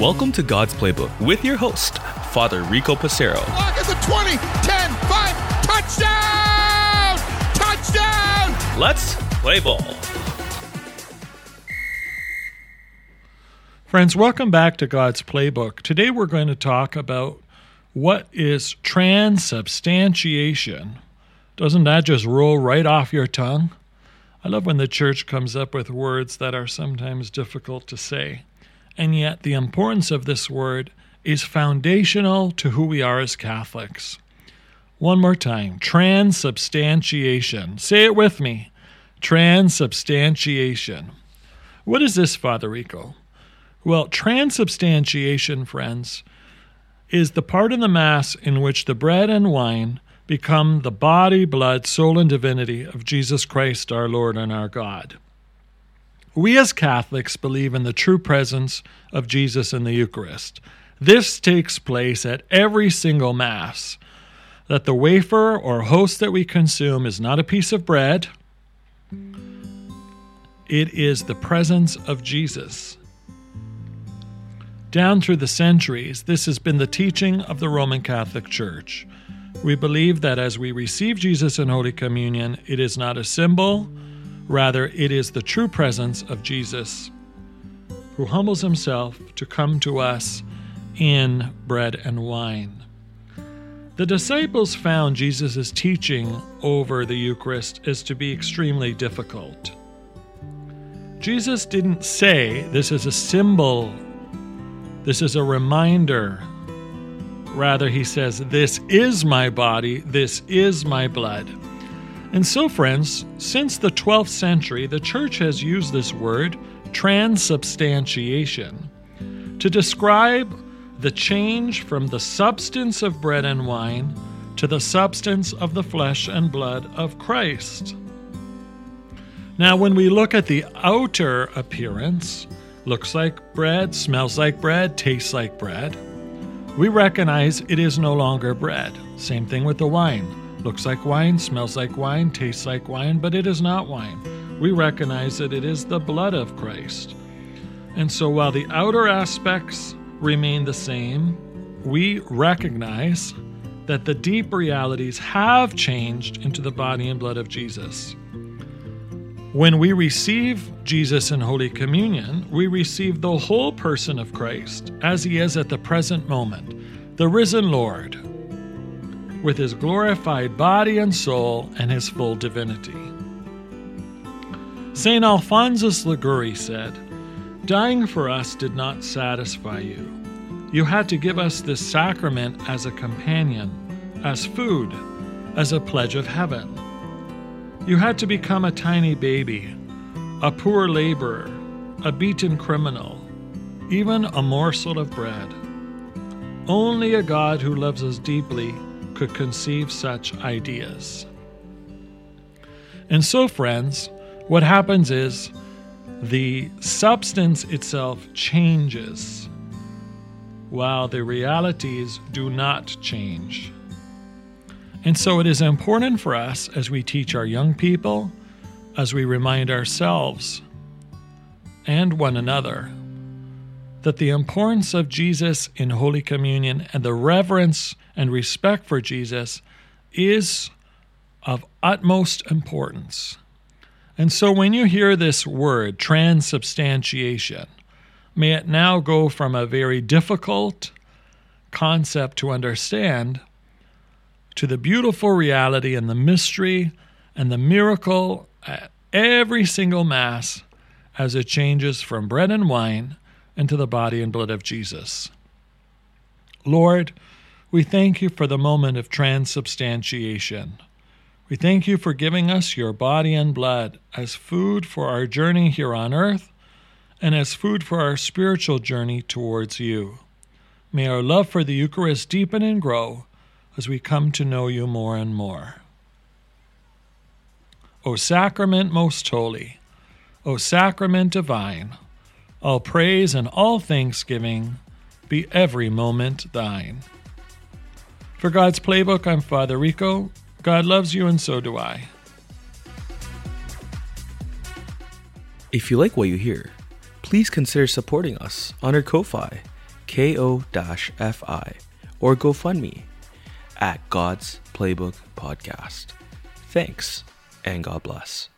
Welcome to God's Playbook with your host, Father Rico Passero. Lock at the 20, 10, 5, touchdown! Touchdown! Let's play ball. Friends, welcome back to God's Playbook. Today we're going to talk about what is transubstantiation. Doesn't that just roll right off your tongue? I love when the church comes up with words that are sometimes difficult to say. And yet, the importance of this word is foundational to who we are as Catholics. One more time transubstantiation. Say it with me transubstantiation. What is this, Father Rico? Well, transubstantiation, friends, is the part in the Mass in which the bread and wine become the body, blood, soul, and divinity of Jesus Christ, our Lord and our God. We as Catholics believe in the true presence of Jesus in the Eucharist. This takes place at every single Mass. That the wafer or host that we consume is not a piece of bread, it is the presence of Jesus. Down through the centuries, this has been the teaching of the Roman Catholic Church. We believe that as we receive Jesus in Holy Communion, it is not a symbol, rather, it is the true presence of Jesus who humbles himself to come to us in bread and wine. The disciples found Jesus' teaching over the Eucharist is to be extremely difficult. Jesus didn't say this is a symbol, this is a reminder. Rather, he says, This is my body, this is my blood. And so, friends, since the 12th century, the Church has used this word, transubstantiation, to describe the change from the substance of bread and wine to the substance of the flesh and blood of Christ. Now, when we look at the outer appearance, looks like bread, smells like bread, tastes like bread, we recognize it is no longer bread. Same thing with the wine. Looks like wine, smells like wine, tastes like wine, but it is not wine. We recognize that it is the blood of Christ. And so while the outer aspects remain the same, we recognize that the deep realities have changed into the body and blood of Jesus. When we receive Jesus in Holy Communion, we receive the whole person of Christ as he is at the present moment, the risen Lord, with his glorified body and soul and his full divinity. St. Alphonsus Liguori said, Dying for us did not satisfy you. You had to give us this sacrament as a companion, as food, as a pledge of heaven. You had to become a tiny baby, a poor laborer, a beaten criminal, even a morsel of bread. Only a God who loves us deeply could conceive such ideas. And so, friends, what happens is the substance itself changes while the realities do not change. And so it is important for us as we teach our young people, as we remind ourselves and one another, that the importance of Jesus in Holy Communion and the reverence and respect for Jesus is of utmost importance. And so when you hear this word, transubstantiation, may it now go from a very difficult concept to understand to the beautiful reality and the mystery and the miracle at every single Mass as it changes from bread and wine into the body and blood of Jesus. Lord, we thank you for the moment of transubstantiation. We thank you for giving us your body and blood as food for our journey here on earth and as food for our spiritual journey towards you. May our love for the Eucharist deepen and grow as we come to know you more and more. O sacrament most holy, O sacrament divine, all praise and all thanksgiving be every moment thine. For God's Playbook, I'm Father Rico. God loves you, and so do I. If you like what you hear, please consider supporting us on our Ko-Fi, ko-fi, or GoFundMe at God's Playbook Podcast. Thanks, and God bless.